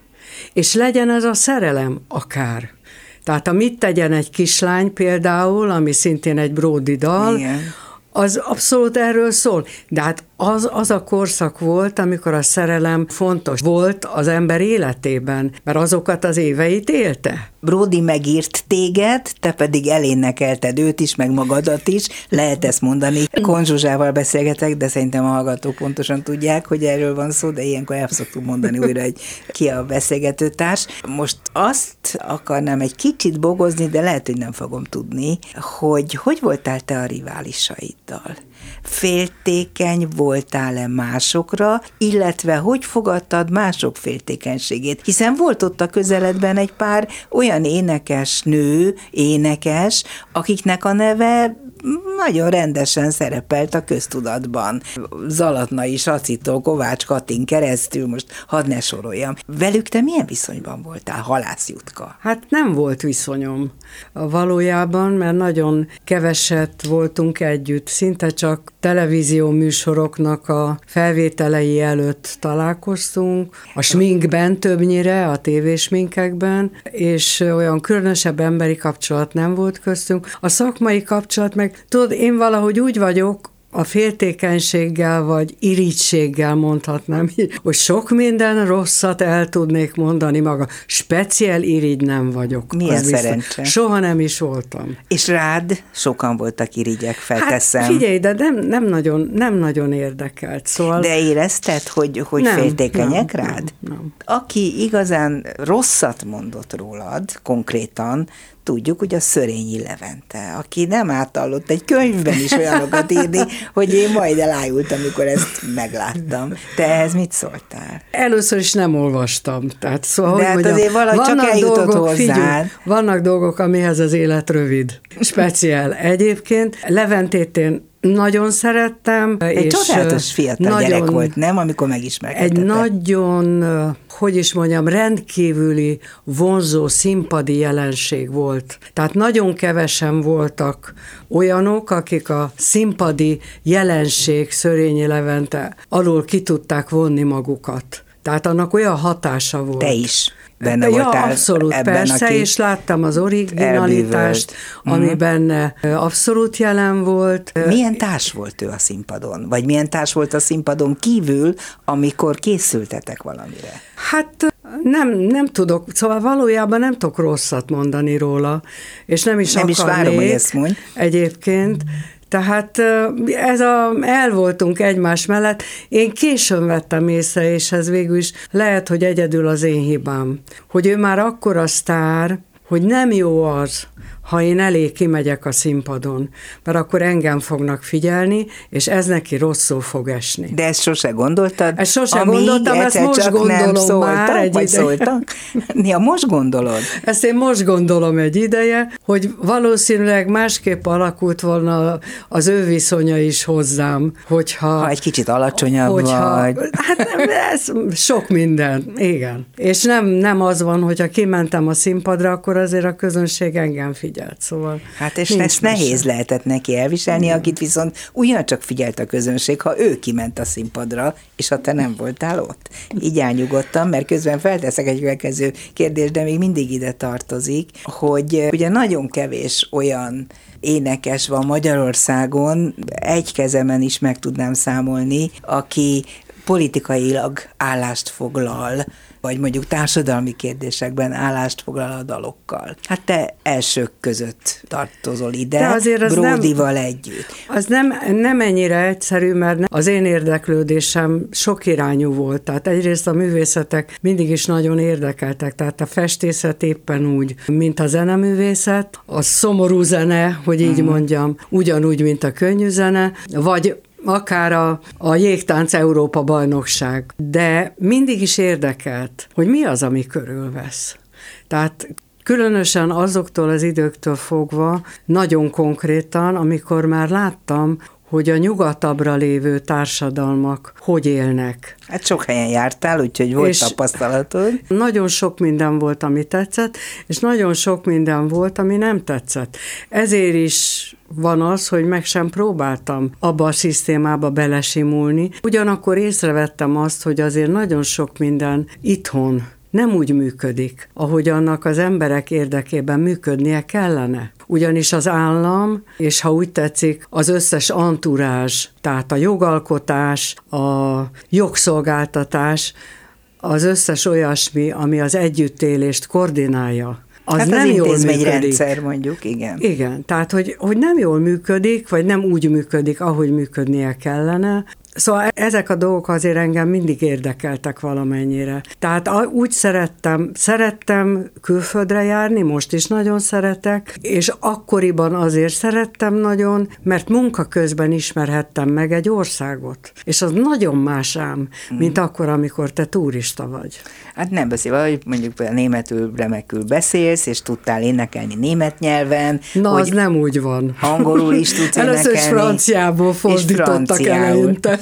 És legyen ez a szerelem akár. Tehát a mit tegyen egy kislány például, ami szintén egy bródi dal, Igen az abszolút erről szól. De hát az, az a korszak volt, amikor a szerelem fontos volt az ember életében, mert azokat az éveit élte. Brody megírt téged, te pedig elénekelted őt is, meg magadat is, lehet ezt mondani. Konzsuzsával beszélgetek, de szerintem a hallgatók pontosan tudják, hogy erről van szó, de ilyenkor el szoktuk mondani újra, hogy ki a beszélgetőtárs. Most azt akarnám egy kicsit bogozni, de lehet, hogy nem fogom tudni, hogy hogy voltál te a riválisaiddal? Féltékeny voltál-e másokra, illetve hogy fogadtad mások féltékenységét? Hiszen volt ott a közeledben egy pár olyan énekes nő, énekes, akiknek a neve nagyon rendesen szerepelt a köztudatban. Zalatnai, Sacitól, Kovács Katin keresztül, most hadd ne soroljam. Velük te milyen viszonyban voltál, Halász Jutka? Hát nem volt viszonyom valójában, mert nagyon keveset voltunk együtt, szinte csak televízió műsoroknak a felvételei előtt találkoztunk, a sminkben többnyire, a tévésminkekben, és olyan különösebb emberi kapcsolat nem volt köztünk. A szakmai kapcsolat meg tudod, én valahogy úgy vagyok, a féltékenységgel vagy irítséggel mondhatnám, hogy sok minden rosszat el tudnék mondani maga. Speciál irigy nem vagyok. Milyen szerencse. Soha nem is voltam. És rád sokan voltak irigyek, felteszem. Hát figyelj, de nem, nem, nagyon, nem nagyon érdekelt. Szóval... De érezted, hogy, hogy nem, féltékenyek nem, rád? Nem, nem. Aki igazán rosszat mondott rólad, konkrétan, tudjuk, hogy a Szörényi Levente, aki nem átallott egy könyvben is olyanokat írni, hogy én majd elájultam, amikor ezt megláttam. Te ehhez mit szóltál? Először is nem olvastam. Tehát szóval, De hát mondjam, azért valahogy csak eljutott dolgok. Figyelj, vannak dolgok, amihez az élet rövid. Speciál. Egyébként Leventét én nagyon szerettem. Egy és csodálatos fiatal nagyon, gyerek volt, nem, amikor megismerkedtetek? Egy nagyon, hogy is mondjam, rendkívüli vonzó színpadi jelenség volt. Tehát nagyon kevesen voltak olyanok, akik a színpadi jelenség Szörényi Levente alól ki tudták vonni magukat. Tehát annak olyan hatása volt. Te is benne ja, voltál abszolút, ebben, persze, aki és láttam az originalitást, ami mm. benne abszolút jelen volt. Milyen társ volt ő a színpadon? Vagy milyen társ volt a színpadon kívül, amikor készültetek valamire? Hát nem, nem tudok, szóval valójában nem tudok rosszat mondani róla, és nem is nem akarnék is várom, hogy ezt mondj. egyébként, tehát ez a, el voltunk egymás mellett. Én későn vettem észre, és ez végül is lehet, hogy egyedül az én hibám, hogy ő már akkora sztár, hogy nem jó az, ha én elé kimegyek a színpadon, mert akkor engem fognak figyelni, és ez neki rosszul fog esni. De ezt sose gondoltad? Ezt sose Amíg gondoltam, ezt most csak gondolom nem szóltak, már egy vagy ide. szóltak? Ja, most gondolod? Ezt én most gondolom egy ideje, hogy valószínűleg másképp alakult volna az ő viszonya is hozzám, hogyha... Ha egy kicsit alacsonyabb hogyha, vagy. Hát ez sok minden, igen. És nem, nem az van, hogyha kimentem a színpadra, akkor azért a közönség engem figyel figyelt, szóval... Hát és ezt nehéz mese. lehetett neki elviselni, Igen. akit viszont ugyancsak figyelt a közönség, ha ő kiment a színpadra, és ha te nem voltál ott. Így elnyugodtam, mert közben felteszek egy következő kérdést, de még mindig ide tartozik, hogy eh, ugye nagyon kevés olyan énekes van Magyarországon, egy kezemen is meg tudnám számolni, aki politikailag állást foglal vagy mondjuk társadalmi kérdésekben állást foglal a dalokkal. Hát te elsők között tartozol ide, De azért az Bródival nem, együtt. Az nem, nem ennyire egyszerű, mert az én érdeklődésem sok irányú volt. Tehát egyrészt a művészetek mindig is nagyon érdekeltek, tehát a festészet éppen úgy, mint a zeneművészet, a szomorú zene, hogy így mm. mondjam, ugyanúgy, mint a könnyű zene, vagy akár a, a jégtánc Európa bajnokság, de mindig is érdekelt, hogy mi az, ami körülvesz. Tehát Különösen azoktól az időktől fogva, nagyon konkrétan, amikor már láttam, hogy a nyugatabbra lévő társadalmak hogy élnek. Hát sok helyen jártál, úgyhogy volt és tapasztalatod. Nagyon sok minden volt, ami tetszett, és nagyon sok minden volt, ami nem tetszett. Ezért is van az, hogy meg sem próbáltam abba a szisztémába belesimulni. Ugyanakkor észrevettem azt, hogy azért nagyon sok minden itthon nem úgy működik, ahogy annak az emberek érdekében működnie kellene. Ugyanis az állam, és ha úgy tetszik, az összes anturázs, tehát a jogalkotás, a jogszolgáltatás, az összes olyasmi, ami az együttélést koordinálja, az hát nem az jól működik. mondjuk, igen. Igen, tehát hogy, hogy nem jól működik, vagy nem úgy működik, ahogy működnie kellene, Szóval ezek a dolgok azért engem mindig érdekeltek valamennyire. Tehát úgy szerettem, szerettem külföldre járni, most is nagyon szeretek, és akkoriban azért szerettem nagyon, mert munka közben ismerhettem meg egy országot. És az nagyon más ám, mint mm. akkor, amikor te turista vagy. Hát nem beszél, hogy mondjuk németül remekül beszélsz, és tudtál énekelni német nyelven. Na, az nem úgy van. Angolul is tudsz énekelni. Először is franciából fordítottak eleinte.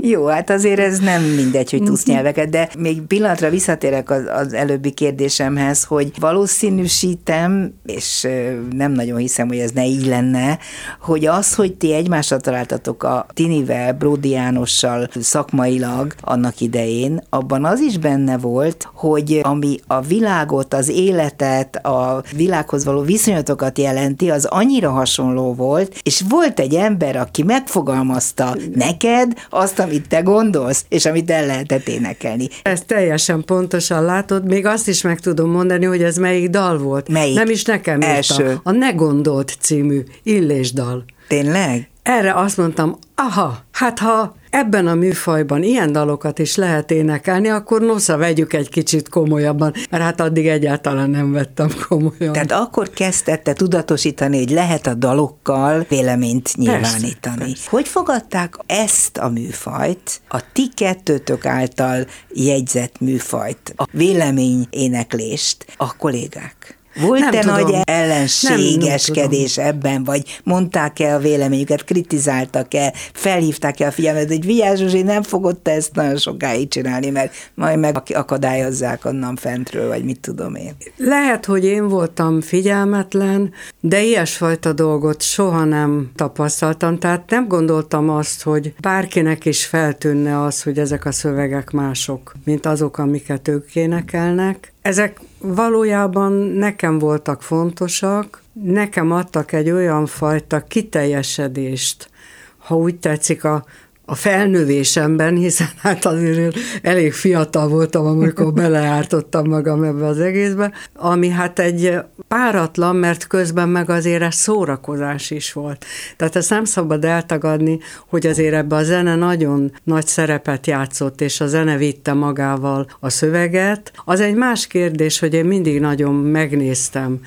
Jó, hát azért ez nem mindegy, hogy tudsz nyelveket, de még pillanatra visszatérek az, az előbbi kérdésemhez, hogy valószínűsítem, és nem nagyon hiszem, hogy ez ne így lenne, hogy az, hogy ti egymásra találtatok a Tinivel, Bródi Jánossal szakmailag annak idején, abban az is benne volt, hogy ami a világot, az életet, a világhoz való viszonyatokat jelenti, az annyira hasonló volt, és volt egy ember, aki megfogalmazta neked azt, amit te gondolsz, és amit el lehetett énekelni. Ezt teljesen pontosan látod, még azt is meg tudom mondani, hogy ez melyik dal volt. Melyik? Nem is nekem Első. Írta. A Ne gondolt című illésdal. Tényleg? Erre azt mondtam, aha, hát ha ebben a műfajban ilyen dalokat is lehet énekelni, akkor nosza vegyük egy kicsit komolyabban, mert hát addig egyáltalán nem vettem komolyan. Tehát akkor kezdette tudatosítani, hogy lehet a dalokkal véleményt nyilvánítani. Persze, persze. Hogy fogadták ezt a műfajt, a ti kettőtök által jegyzett műfajt, a vélemény éneklést a kollégák? Volt-e nagy ellenségeskedés nem, nem ebben, vagy mondták-e a véleményüket, kritizáltak-e, felhívták-e a figyelmet, hogy Vigyázs Zsuzsi, nem fogod te ezt nagyon sokáig csinálni, mert majd megakadályozzák onnan fentről, vagy mit tudom én. Lehet, hogy én voltam figyelmetlen, de ilyesfajta dolgot soha nem tapasztaltam, tehát nem gondoltam azt, hogy bárkinek is feltűnne az, hogy ezek a szövegek mások, mint azok, amiket ők énekelnek. Ezek valójában nekem voltak fontosak, nekem adtak egy olyan fajta kiteljesedést, ha úgy tetszik, a, a felnővésemben, hiszen hát azért elég fiatal voltam, amikor beleártottam magam ebbe az egészbe, ami hát egy páratlan, mert közben meg azért ez szórakozás is volt. Tehát ezt nem szabad eltagadni, hogy azért ebbe a zene nagyon nagy szerepet játszott, és a zene vitte magával a szöveget. Az egy más kérdés, hogy én mindig nagyon megnéztem,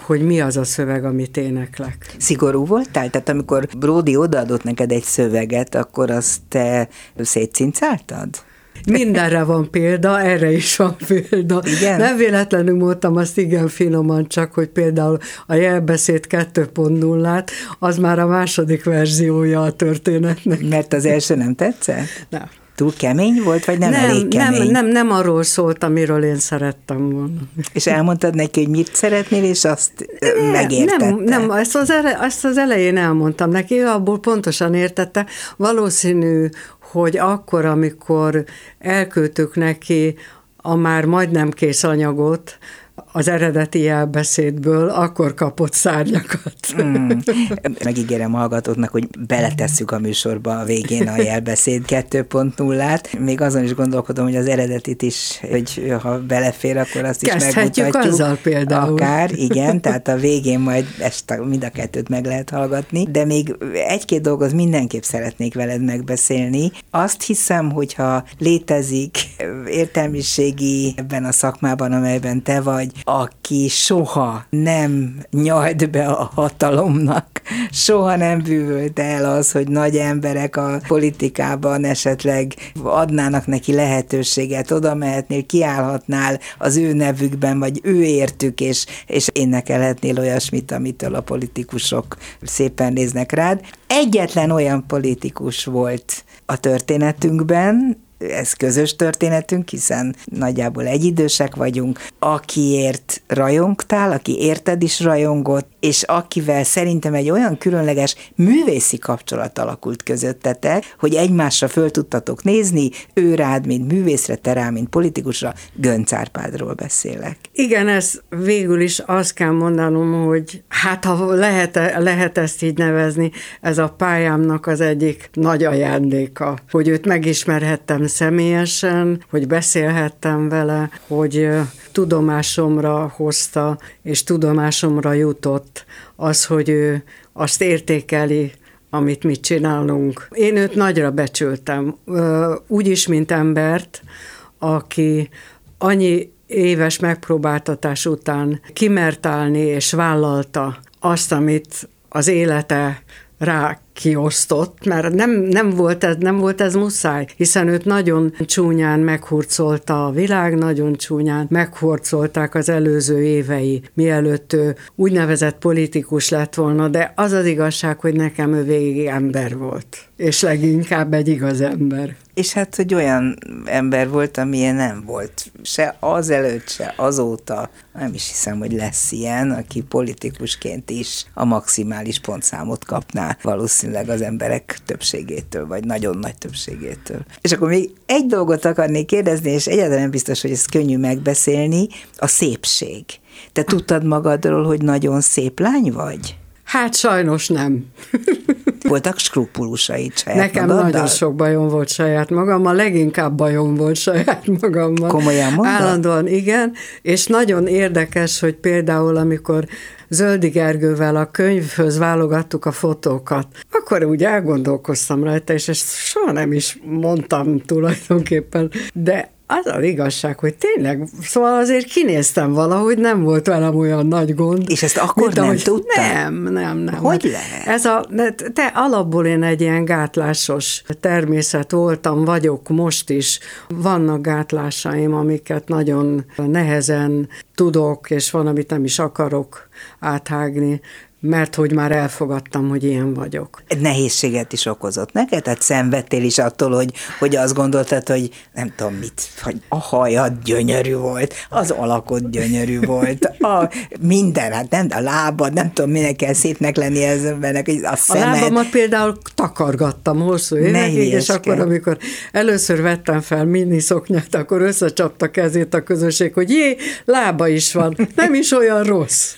hogy mi az a szöveg, amit éneklek. Szigorú voltál? Tehát amikor Brody odaadott neked egy szöveget, akkor az azt te szétcincáltad? Mindenre van példa, erre is van példa. Igen? Nem véletlenül mondtam azt igen finoman, csak hogy például a jelbeszéd 2.0-át, az már a második verziója a történetnek. Mert az első nem tetszett? Nem. Túl kemény volt, vagy nem, nem elég kemény? Nem, nem, nem arról szólt, amiről én szerettem volna. És elmondtad neki, hogy mit szeretnél, és azt nem, megértette? Nem, nem ezt, az ele, ezt az elején elmondtam neki, abból pontosan értette. Valószínű, hogy akkor, amikor elküldtük neki a már majdnem kész anyagot, az eredeti jelbeszédből akkor kapott szárnyakat. Mm. Megígérem hallgatóknak, hogy beletesszük a műsorba a végén a jelbeszéd 2.0-át. Még azon is gondolkodom, hogy az eredetit is, hogy ha belefér, akkor azt is megmutatjuk. azzal például. Akár, igen, tehát a végén majd ezt mind a kettőt meg lehet hallgatni, de még egy-két dolgot mindenképp szeretnék veled megbeszélni. Azt hiszem, hogyha létezik értelmiségi ebben a szakmában, amelyben te vagy, aki soha nem nyalt be a hatalomnak, soha nem bűvölt el az, hogy nagy emberek a politikában esetleg adnának neki lehetőséget, oda mehetnél, kiállhatnál az ő nevükben, vagy ő értük, és, és énekelhetnél olyasmit, amitől a politikusok szépen néznek rád. Egyetlen olyan politikus volt a történetünkben, ez közös történetünk, hiszen nagyjából egyidősek vagyunk, akiért rajongtál, aki érted is rajongott, és akivel szerintem egy olyan különleges művészi kapcsolat alakult közöttetek, hogy egymásra föl tudtatok nézni, ő rád, mint művészre, te rá, mint politikusra, Gönc Árpádról beszélek. Igen, ez végül is azt kell mondanom, hogy hát ha lehet, lehet ezt így nevezni, ez a pályámnak az egyik nagy ajándéka, hogy őt megismerhettem személyesen, hogy beszélhettem vele, hogy tudomásomra hozta, és tudomásomra jutott az, hogy ő azt értékeli, amit mi csinálunk. Én őt nagyra becsültem, úgy is, mint embert, aki annyi éves megpróbáltatás után kimert állni és vállalta azt, amit az élete rá kiosztott, mert nem, nem, volt ez, nem volt ez muszáj, hiszen őt nagyon csúnyán meghurcolta a világ, nagyon csúnyán meghurcolták az előző évei, mielőtt ő úgynevezett politikus lett volna, de az az igazság, hogy nekem ő végig ember volt, és leginkább egy igaz ember. És hát, hogy olyan ember volt, amilyen nem volt se azelőtt, se azóta. Nem is hiszem, hogy lesz ilyen, aki politikusként is a maximális pontszámot kapná valószínűleg az emberek többségétől, vagy nagyon nagy többségétől. És akkor még egy dolgot akarnék kérdezni, és egyáltalán nem biztos, hogy ez könnyű megbeszélni, a szépség. Te tudtad magadról, hogy nagyon szép lány vagy? Hát sajnos nem. Voltak skrupulusaid saját Nekem magaddal? nagyon sok bajom volt saját magammal, leginkább bajom volt saját magammal. Komolyan mondod? Állandóan, igen, és nagyon érdekes, hogy például amikor Zöldi Gergővel a könyvhöz válogattuk a fotókat, akkor úgy elgondolkoztam rajta, és ezt soha nem is mondtam tulajdonképpen, de az az igazság, hogy tényleg, szóval azért kinéztem valahogy, nem volt velem olyan nagy gond. És ezt akkor nem ahogy, tudtad? Nem, nem, nem. Hogy hát lehet? Ez a, te alapból én egy ilyen gátlásos természet voltam, vagyok most is. Vannak gátlásaim, amiket nagyon nehezen tudok, és van, amit nem is akarok áthágni mert hogy már elfogadtam, hogy ilyen vagyok. Nehézséget is okozott neked? Tehát szenvedtél is attól, hogy, hogy azt gondoltad, hogy nem tudom mit, hogy a hajad gyönyörű volt, az alakod gyönyörű volt, a minden, hát nem, a lábad, nem tudom, minek kell szépnek lenni ez embernek, a szemed. A lábamat például takargattam hosszú évekig, és akkor, amikor először vettem fel mini szoknyát, akkor összecsapta kezét a közösség, hogy jé, lába is van, nem is olyan rossz.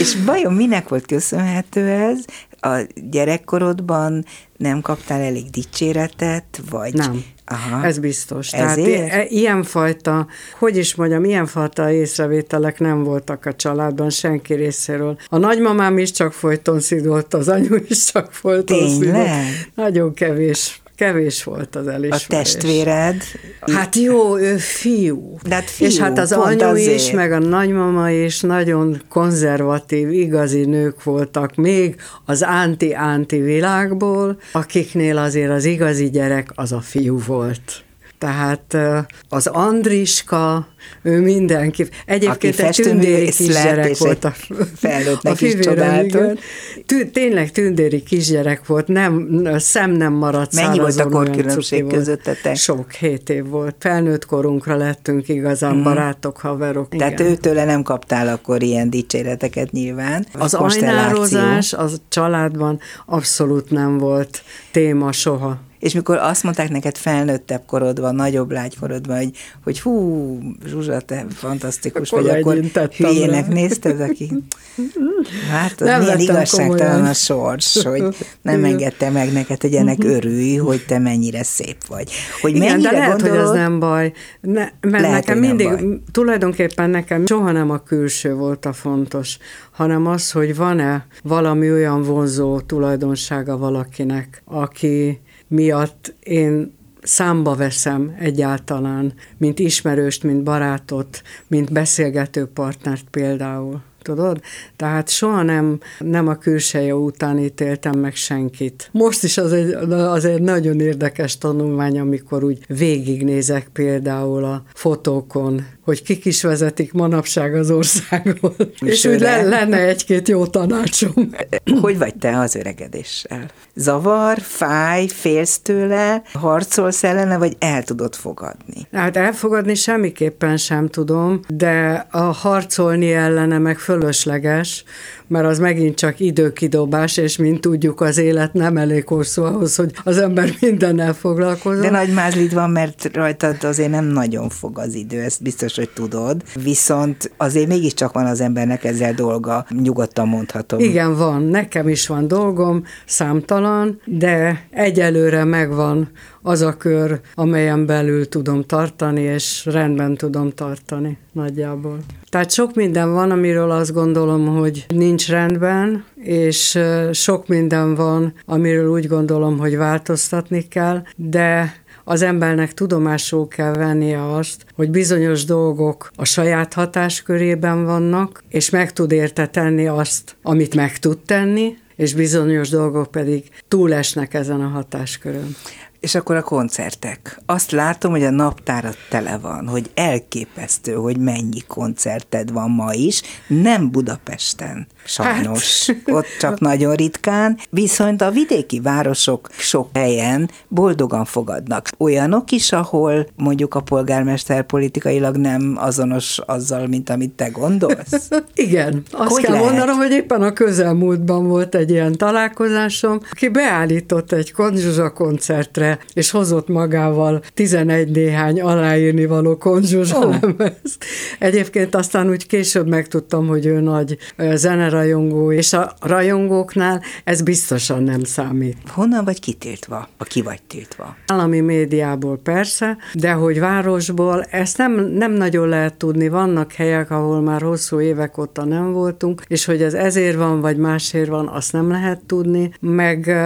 és vajon minek volt köszönhető ez? A gyerekkorodban nem kaptál elég dicséretet, vagy... Nem. Aha. Ez biztos. Ezért? Tehát ilyenfajta, hogy is mondjam, ilyenfajta észrevételek nem voltak a családban senki részéről. A nagymamám is csak folyton szidolt, az anyu is csak folyton Tényleg? szidolt. Nagyon kevés kevés volt az elismerés. A testvéred? Hát jó, ő fiú. De hát fiú, És hát az anyu azért. is, meg a nagymama is nagyon konzervatív, igazi nők voltak, még az anti-anti világból, akiknél azért az igazi gyerek az a fiú volt. Tehát az Andriska, ő mindenki. Egyébként egy tündéri kisgyerek volt a, a fivérem, Tényleg tündéri kisgyerek volt, nem, szem nem maradt Mennyi volt a korkülönbség közöttetek? Sok, hét év volt. Felnőtt korunkra lettünk igazán mm. barátok, haverok. Tehát igen. őtőle nem kaptál akkor ilyen dicséreteket nyilván. Az ajnározás az családban abszolút nem volt téma soha és mikor azt mondták neked felnőttebb korodban, nagyobb lágykorodban, hogy, hogy hú, Zsuzsa, te fantasztikus akkor vagy, akkor hülyének rá. nézted, aki... Hát nem milyen igazságtalan komolyan. a sors, hogy nem engedte meg neked, hogy ennek mhm. örülj, hogy te mennyire szép vagy. Hogy Igen, de lehet, gondolod, hogy ez nem baj. Ne, mert lehet, nekem mindig, baj. tulajdonképpen nekem soha nem a külső volt a fontos, hanem az, hogy van-e valami olyan vonzó tulajdonsága valakinek, aki miatt én számba veszem egyáltalán, mint ismerőst, mint barátot, mint beszélgető partnert például tudod? Tehát soha nem, nem a külseje után ítéltem meg senkit. Most is az egy, az egy nagyon érdekes tanulmány, amikor úgy végignézek például a fotókon, hogy kik is vezetik manapság az országot, és, és úgy lenne egy-két jó tanácsom. Hogy vagy te az öregedéssel? Zavar, fáj, félsz tőle, harcolsz ellene, vagy el tudod fogadni? Hát elfogadni semmiképpen sem tudom, de a harcolni ellene meg fölösleges, mert az megint csak időkidobás, és mint tudjuk, az élet nem elég hosszú ahhoz, hogy az ember mindennel foglalkozom. De nagy mázlid van, mert rajtad azért nem nagyon fog az idő, ezt biztos, hogy tudod. Viszont azért mégiscsak van az embernek ezzel dolga, nyugodtan mondhatom. Igen, van. Nekem is van dolgom, számtalan, de egyelőre megvan az a kör, amelyen belül tudom tartani, és rendben tudom tartani nagyjából. Tehát sok minden van, amiről azt gondolom, hogy nincs rendben, és sok minden van, amiről úgy gondolom, hogy változtatni kell, de az embernek tudomásul kell vennie azt, hogy bizonyos dolgok a saját hatáskörében vannak, és meg tud érte tenni azt, amit meg tud tenni, és bizonyos dolgok pedig túlesnek ezen a hatáskörön. És akkor a koncertek. Azt látom, hogy a naptárat tele van, hogy elképesztő, hogy mennyi koncerted van ma is, nem Budapesten, sajnos. Hát. Ott csak nagyon ritkán, viszont a vidéki városok sok helyen boldogan fogadnak. Olyanok is, ahol mondjuk a polgármester politikailag nem azonos azzal, mint amit te gondolsz? Igen. Azt hogy kell lehet? mondanom, hogy éppen a közelmúltban volt egy ilyen találkozásom, aki beállított egy konzsuzsa koncertre és hozott magával 11 néhány aláírni való konzsuzsa oh. Egyébként aztán úgy később megtudtam, hogy ő nagy zenerajongó, és a rajongóknál ez biztosan nem számít. Honnan vagy kitiltva? A ki vagy tiltva? Állami médiából persze, de hogy városból, ezt nem, nem nagyon lehet tudni. Vannak helyek, ahol már hosszú évek óta nem voltunk, és hogy ez ezért van, vagy másért van, azt nem lehet tudni. Meg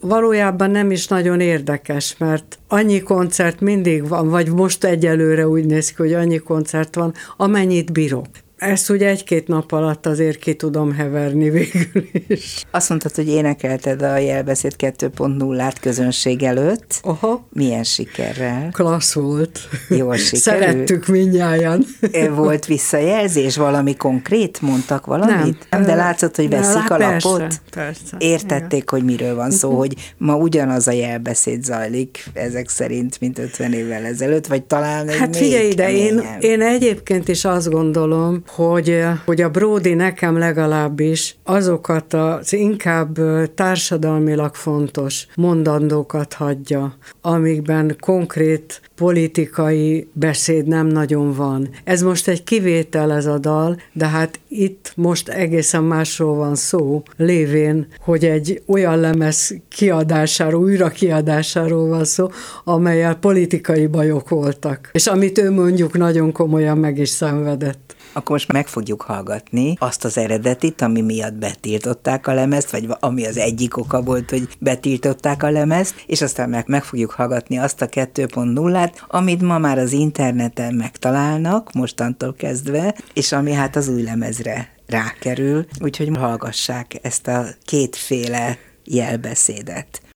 valójában nem is nagyon érdekes, mert annyi koncert mindig van, vagy most egyelőre úgy néz ki, hogy annyi koncert van, amennyit bírok. Ezt ugye egy-két nap alatt azért ki tudom heverni végül is. Azt mondtad, hogy énekelted a jelbeszéd 2.0-át közönség előtt. Aha. Milyen sikerrel? Klassz volt. Jól sikerült. Szerettük mindnyáján. Volt visszajelzés, valami konkrét? Mondtak valamit? Nem. de látszott, hogy veszik nem, a lapot? Persze, persze. Értették, Igen. hogy miről van szó, hogy ma ugyanaz a jelbeszéd zajlik ezek szerint, mint 50 évvel ezelőtt, vagy talán egy Hát figyelj ide, én, én egyébként is azt gondolom, hogy, hogy a Brody nekem legalábbis azokat az inkább társadalmilag fontos mondandókat hagyja, amikben konkrét politikai beszéd nem nagyon van. Ez most egy kivétel ez a dal, de hát itt most egészen másról van szó, lévén, hogy egy olyan lemez kiadásáról, újra kiadásáról van szó, amelyel politikai bajok voltak, és amit ő mondjuk nagyon komolyan meg is szenvedett. Akkor most meg fogjuk hallgatni azt az eredetit, ami miatt betiltották a lemezt, vagy ami az egyik oka volt, hogy betiltották a lemezt, és aztán meg, meg fogjuk hallgatni azt a 2.0-át, amit ma már az interneten megtalálnak, mostantól kezdve, és ami hát az új lemezre rákerül, úgyhogy hallgassák ezt a kétféle jelbeszédet.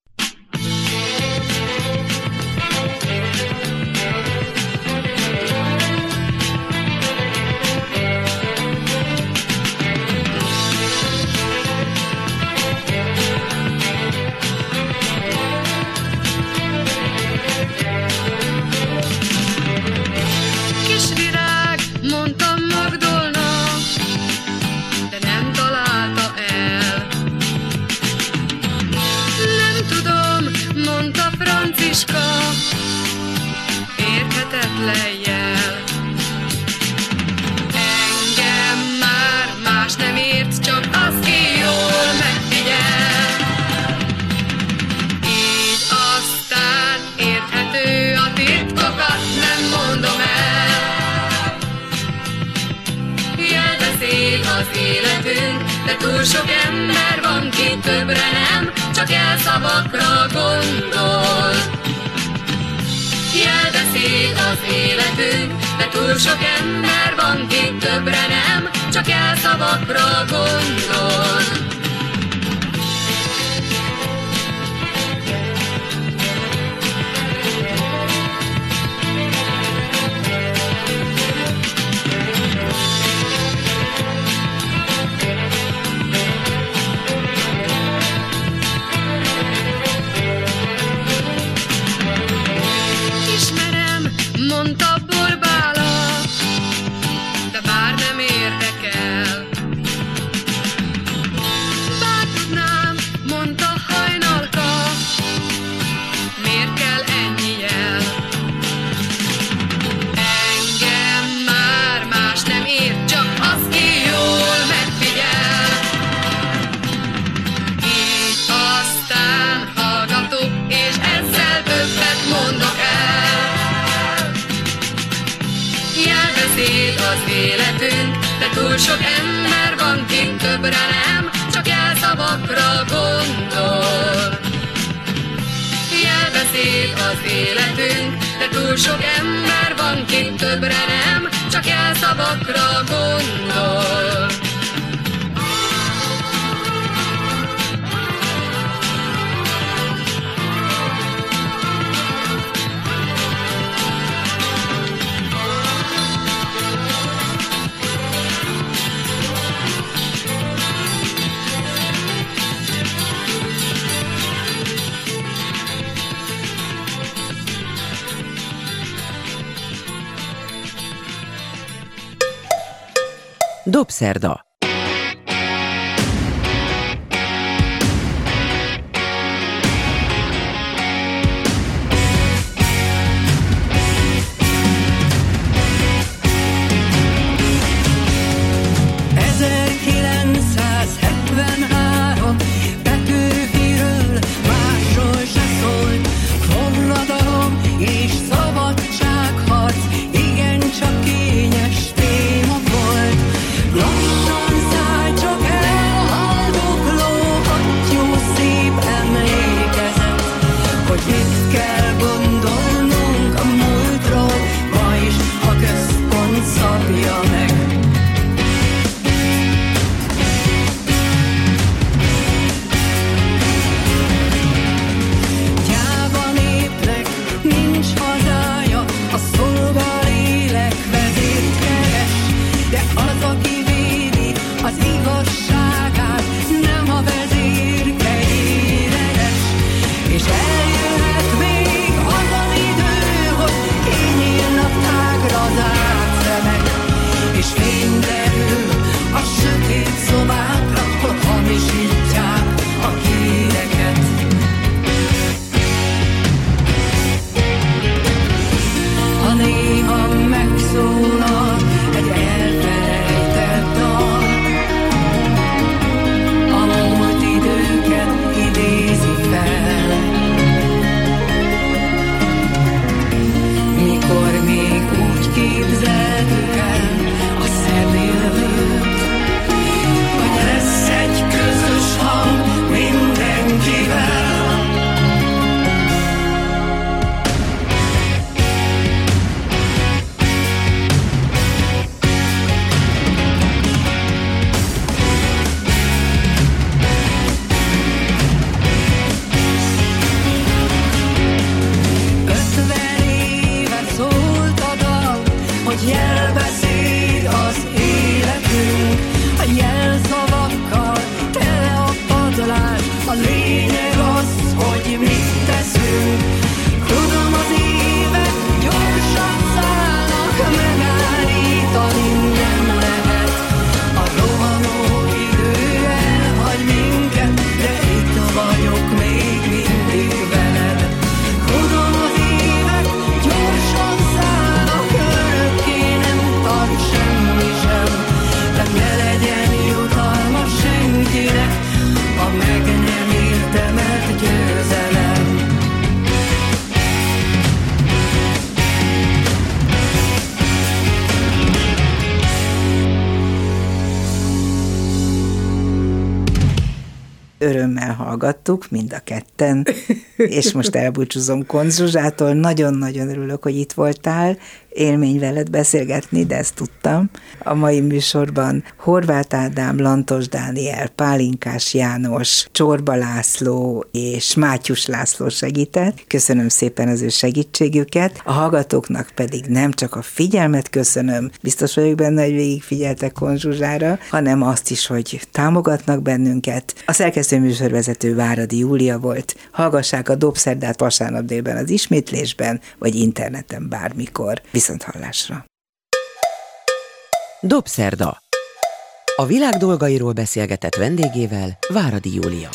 Túl sok ember van kint többre nem, csak jelszavakra gondol. Jelbeszéd az életünk, de túl sok ember van kint többre nem, csak jelszavakra gondol. Dobszerda. Kit Kat. Bunga hallgattuk, mind a ketten, és most elbúcsúzom Konzsuzsától. Nagyon-nagyon örülök, hogy itt voltál, élmény veled beszélgetni, de ezt tudtam. A mai műsorban Horváth Ádám, Lantos Dániel, Pálinkás János, Csorba László és Mátyus László segített. Köszönöm szépen az ő segítségüket. A hallgatóknak pedig nem csak a figyelmet köszönöm, biztos vagyok benne, hogy végig figyeltek Konzsuzsára, hanem azt is, hogy támogatnak bennünket. A szerkesztő műsorvezető Váradi Júlia volt. Hallgassák a Dobszerdát vasárnap délben az ismétlésben, vagy interneten bármikor. Viszont hallásra! Dobszerda. A világ dolgairól beszélgetett vendégével Váradi Júlia.